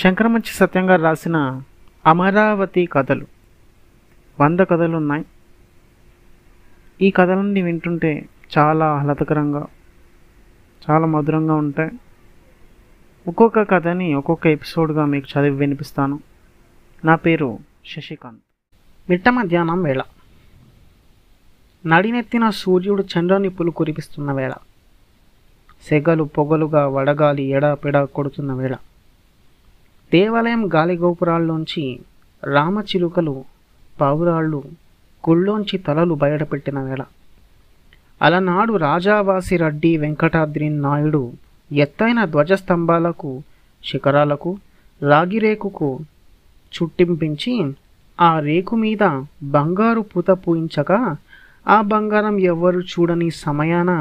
శంకరమంచి సత్యంగా రాసిన అమరావతి కథలు. వంద కథలు ఉన్నాయి ఈ కథలన్నీ వింటుంటే చాలా ఆహ్లాదకరంగా చాలా మధురంగా ఉంటాయి. ఒక్కొక్క కథని ఒక్కొక్క ఎపిసోడ్గా మీకు చదివి వినిపిస్తాను. నా పేరు శశికాంత్. మిట్ట మధ్యాహ్నం వేళ. నడినెత్తిన సూర్యుడు చంద్రనిప్పులు కురిపిస్తున్న వేళ. సెగలు పొగలుగా వడగాలి ఎడాపెడ కొడుతున్న వేళ. దేవాలయం గాలి గోపురాల్లోంచి రామచిలుకలు పావురాళ్ళు గుళ్ళోంచి తలలు బయటపెట్టిన వేళ. అలనాడు రాజావాసి రెడ్డి వెంకటాద్రి నాయుడు ఎత్తైన ధ్వజస్తంభాలకు శిఖరాలకు రాగిరేకుకు చుట్టింపించి ఆ రేకు మీద బంగారు పూత పూయించగా ఆ బంగారం ఎవ్వరు చూడని సమయాన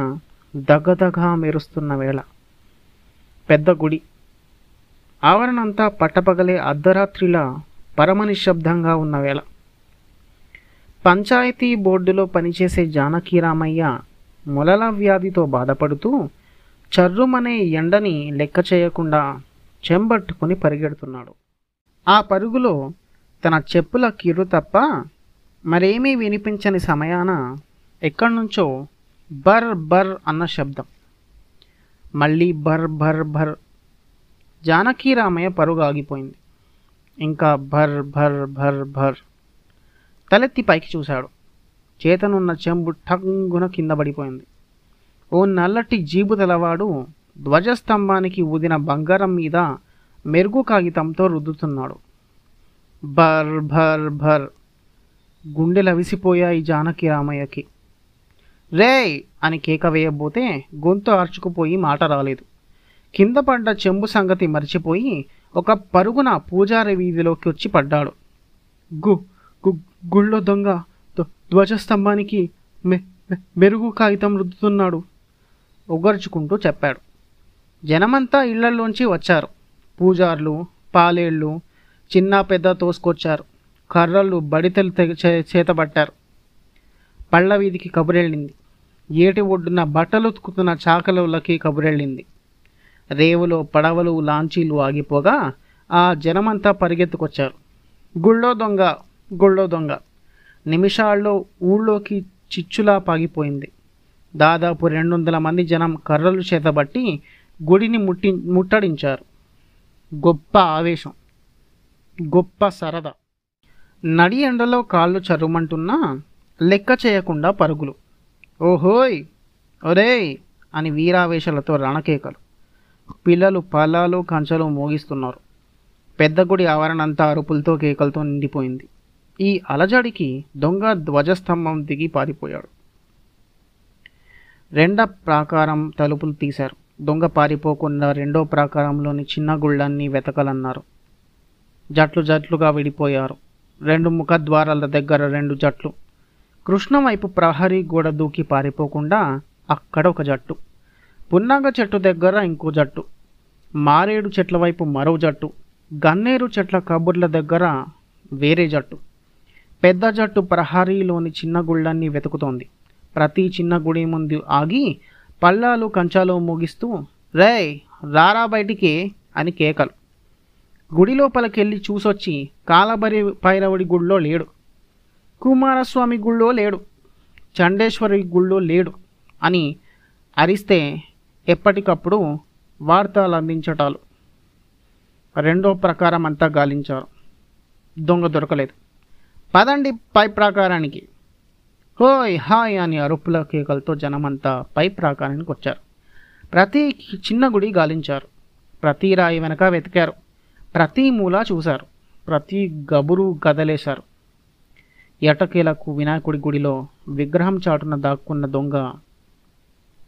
దగదగా మెరుస్తున్న వేళ. పెద్ద గుడి. ఆవరణంతా పట్టపగలే అర్ధరాత్రిలా పరమనిశ్శబ్దంగా ఉన్న వేళ. పంచాయతీ బోర్డులో పనిచేసే జానకీరామయ్య మొలల వ్యాధితో బాధపడుతూ చర్రుమనే ఎండని లెక్క చేయకుండా చెంబట్టుకుని పరిగెడుతున్నాడు. ఆ పరుగులో తన చెప్పుల కిరు తప్ప మరేమీ వినిపించని సమయాన ఎక్కడి నుంచో బర్ బర్ అన్న శబ్దం. మళ్ళీ బర్ బర్ భర్ జానకీరామయ్య పరుగు ఆగిపోయింది ఇంకా భర్ భర్ భర్ భర్. తలెత్తి పైకి చూశాడు. చేతనున్న చెంబు ఠంగున కింద పడిపోయింది. ఓ నల్లటి జీబు తెలవాడు ధ్వజస్తంభానికి ఊదిన బంగారం మీద మెరుగు కాగితంతో రుద్దుతున్నాడు. భర్ భర్ భర్. గుండెలు అవిసిపోయాయి జానకి రామయ్యకి. రేయ్! అని కేక వేయబోతే గొంతు ఆర్చుకుపోయి మాట రాలేదు. కింద పడ్డ చెంబు సంగతి మర్చిపోయి ఒక పరుగున పూజారి వీధిలోకి వచ్చి పడ్డాడు. గు గు గుళ్ళో దొంగ ధ్వజస్తంభానికి మె మెరుగు కాగితం రుద్దుతున్నాడు ఉగర్చుకుంటూ చెప్పాడు. జనమంతా ఇళ్ళలోంచి వచ్చారు. పూజార్లు పాలేళ్ళు చిన్న పెద్ద తోసుకొచ్చారు. కర్రలు బడితలు తెగ చే- చేతబట్టారు. పళ్ళ వీధికి కబురెళ్ళింది. ఏటి ఒడ్డున బట్టలు ఉతుకుతున్న చాకలులకి కబురెళ్ళింది. రేవులో పడవలు లాంచీలు ఆగిపోగా ఆ జనమంతా పరిగెత్తుకొచ్చారు. గుళ్ళో దొంగ గుళ్ళో దొంగ. నిమిషాల్లో ఊళ్ళోకి చిచ్చులా పాగిపోయింది. దాదాపు రెండు వందల మంది జనం కర్రలు చేతబట్టి గుడిని ముట్టి ముట్టడించారు. గొప్ప ఆవేశం గొప్ప సరదా. నడి ఎండలో కాళ్ళు చరుమంటున్నా లెక్క చేయకుండా పరుగులు. ఓహోయ్ ఒరేయ్ అని వీరావేశాలతో రణకేకలు. పిల్లలు పలాలు కంచెలు మోగిస్తున్నారు. పెద్ద గుడి ఆవరణంతా అరుపులతో కేకలతో నిండిపోయింది. ఈ అలజడికి దొంగ ధ్వజస్తంభం దిగి పారిపోయాడు. రెండ ప్రాకారం తలుపులు తీశారు. దొంగ పారిపోకుండా రెండో ప్రాకారంలోని చిన్న గుళ్ళన్నీ వెతకలన్నారు. జట్లు జట్లుగా విడిపోయారు. రెండు ముఖద్వారాల దగ్గర రెండు జట్లు. కృష్ణ వైపు ప్రహరీ గోడ దూకి పారిపోకుండా అక్కడ ఒక జట్టు. పున్నంగ చెట్టు దగ్గర ఇంకో జట్టు మారేడు చెట్ల వైపు మరో జట్టు గన్నేరు చెట్ల కబుర్ల దగ్గర వేరే జట్టు. పెద్ద జట్టు ప్రహరీలోని చిన్న గుళ్ళన్నీ వెతుకుతోంది. ప్రతి చిన్న గుడి ముందు ఆగి పల్లాలు కంచాలు మోగిస్తూ రే రారా బయటికి అని కేకలు. గుడి లోపలికెళ్ళి చూసొచ్చి కాలబరి పైరవుడి గుళ్ళో లేడు. కుమారస్వామి గుళ్ళో లేడు. చండేశ్వరి గుళ్ళో లేడు అని అరిస్తే ఎప్పటికప్పుడు వార్తలు అందించటాలు. రెండో ప్రకారం అంతా గాలించారు. దొంగ దొరకలేదు. పదండి పై ప్రాకారానికి. హోయ్ హాయ్ అని అరుపుల కేకలతో జనమంతా పై ప్రాకారానికి వచ్చారు. ప్రతి చిన్న గుడి గాలించారు. ప్రతి రాయి వెనక వెతికారు. ప్రతి మూల చూశారు. ప్రతి గబురు గదలేశారు. ఎటకేలకు వినాయకుడి గుడిలో విగ్రహం చాటున దాక్కున్న దొంగ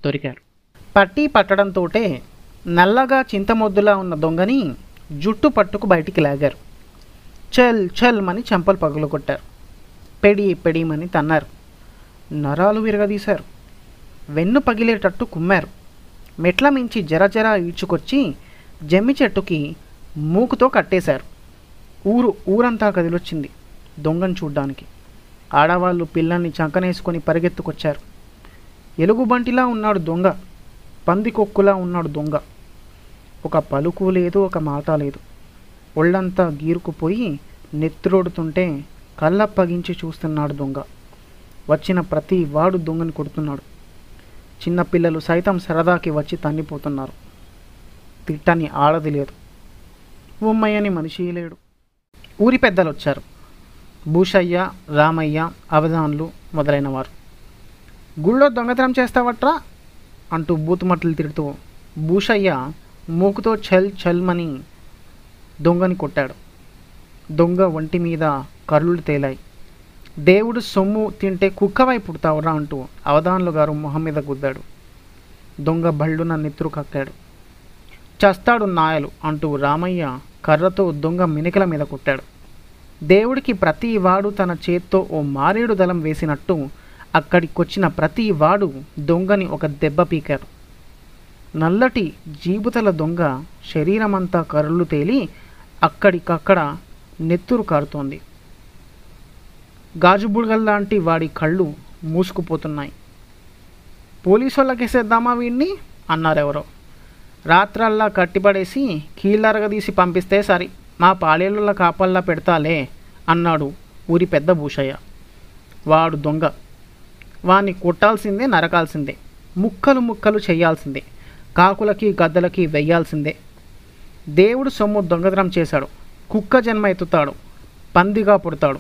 దొరికారు. పట్టి పట్టడంతోటే నల్లగా చింతమొద్దులా ఉన్న దొంగని జుట్టు పట్టుకు బయటికి లాగారు. చల్ చల్ మని చెంపలు పగులు కొట్టారు పెడి పెడిమని తన్నారు. నరాలు విరగదీశారు. వెన్ను పగిలేటట్టు కుమ్మారు. మెట్ల మించి జర జర ఈడ్చుకొచ్చి జమ్మి చెట్టుకి మూకుతో కట్టేశారు. ఊరు ఊరంతా కదిలొచ్చింది దొంగను చూడ్డానికి. ఆడవాళ్ళు పిల్లల్ని చంకనేసుకొని పరిగెత్తుకొచ్చారు. ఎలుగుబంటిలా ఉన్నాడు దొంగ. పందికొక్కులా ఉన్నాడు దొంగ. ఒక పలుకు లేదు ఒక మాట లేదు. ఒళ్ళంతా గీరుకుపోయి నెత్తురోడుతుంటే కళ్ళప్పగించి చూస్తున్నాడు దొంగ. వచ్చిన ప్రతి వాడు దొంగని కొడుతున్నాడు. చిన్నపిల్లలు సైతం సరదాకి వచ్చి తన్నిపోతున్నారు. తిట్టని ఆడది లేదు. ఉమ్మయ్యని మనిషి లేడు. ఊరి పెద్దలు వచ్చారు భూషయ్య రామయ్య అవధాన్లు మొదలైన వారు గుళ్ళో దొంగతనం చేస్తావట్రా? అంటూ బూతుమట్లు తిడుతూ భూషయ్య మూకుతో చల్ చల్మని దొంగని కొట్టాడు. దొంగ ఒంటి మీద కర్రులు తేలాయి. దేవుడు సొమ్ము తింటే కుక్కవై పుడతావురా అంటూ అవధానులు గారు మొహం మీద గుద్దాడు. దొంగ బళ్ళున నెత్తురు కక్కాడు. చస్తాడు నాయలు అంటూ రామయ్య కర్రతో దొంగ మినికల మీద కొట్టాడు. దేవుడికి ప్రతి వాడు తన చేత్తో ఓ మారేడు దళం వేసినట్టు అక్కడికొచ్చిన ప్రతి వాడు దొంగని ఒక దెబ్బ పీకారు. నల్లటి జీబుతల దొంగ శరీరమంతా కర్రలు తేలి అక్కడికక్కడ నెత్తురు కారుతోంది. గాజుబుడగల్లాంటి వాడి కళ్ళు మూసుకుపోతున్నాయి. పోలీసు వాళ్ళకేసేద్దామా వీడిని అన్నారెవరో. రాత్రల్లా కట్టిపడేసి కీళ్ళరగదీసి పంపిస్తే సరి. మా పాలేళ్ళ కాపల్లా పెడతాలే అన్నాడు ఊరి పెద్ద భూషయ్య. వాడు దొంగ. వాణ్ణి కొట్టాల్సిందే నరకాల్సిందే. ముక్కలు ముక్కలు చేయాల్సిందే. కాకులకి గద్దలకి వెయ్యాల్సిందే. దేవుడు సొమ్ము దొంగతనం చేశాడు. కుక్క జన్మ ఎత్తుతాడు. పందిగా పుడతాడు.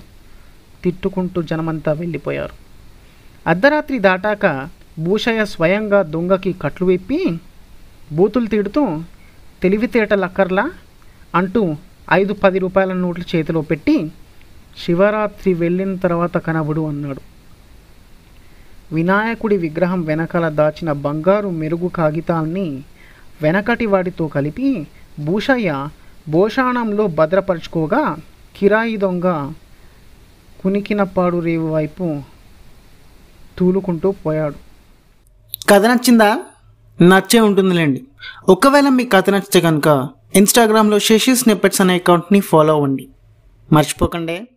తిట్టుకుంటూ జనమంతా వెళ్ళిపోయారు. అర్ధరాత్రి దాటాక భూషయ్య స్వయంగా దొంగకి కట్లు విప్పి బూతులు తిడుతూ తెలివితేటలక్కర్లా అంటూ ఐదు పది రూపాయల నోట్లు చేతిలో పెట్టి శివరాత్రి వెళ్ళిన తర్వాత కనబడు అన్నాడు. వినాయకుడి విగ్రహం వెనకాల దాచిన బంగారు మెరుగు కాగితాల్ని వెనకటి వాటితో కలిపి భూషయ్య భోషాణంలో భద్రపరుచుకోగా కిరాయి దొంగ కునికినపాడు రేవు వైపు తూలుకుంటూ పోయాడు. కథ నచ్చిందా? నచ్చే ఉంటుందిలేండి. ఒకవేళ మీ కథ నచ్చితే కనుక ఇన్స్టాగ్రామ్లో శశి స్నిప్పెట్స్ అనే అకౌంట్ని ఫాలో అవ్వండి. మర్చిపోకండి.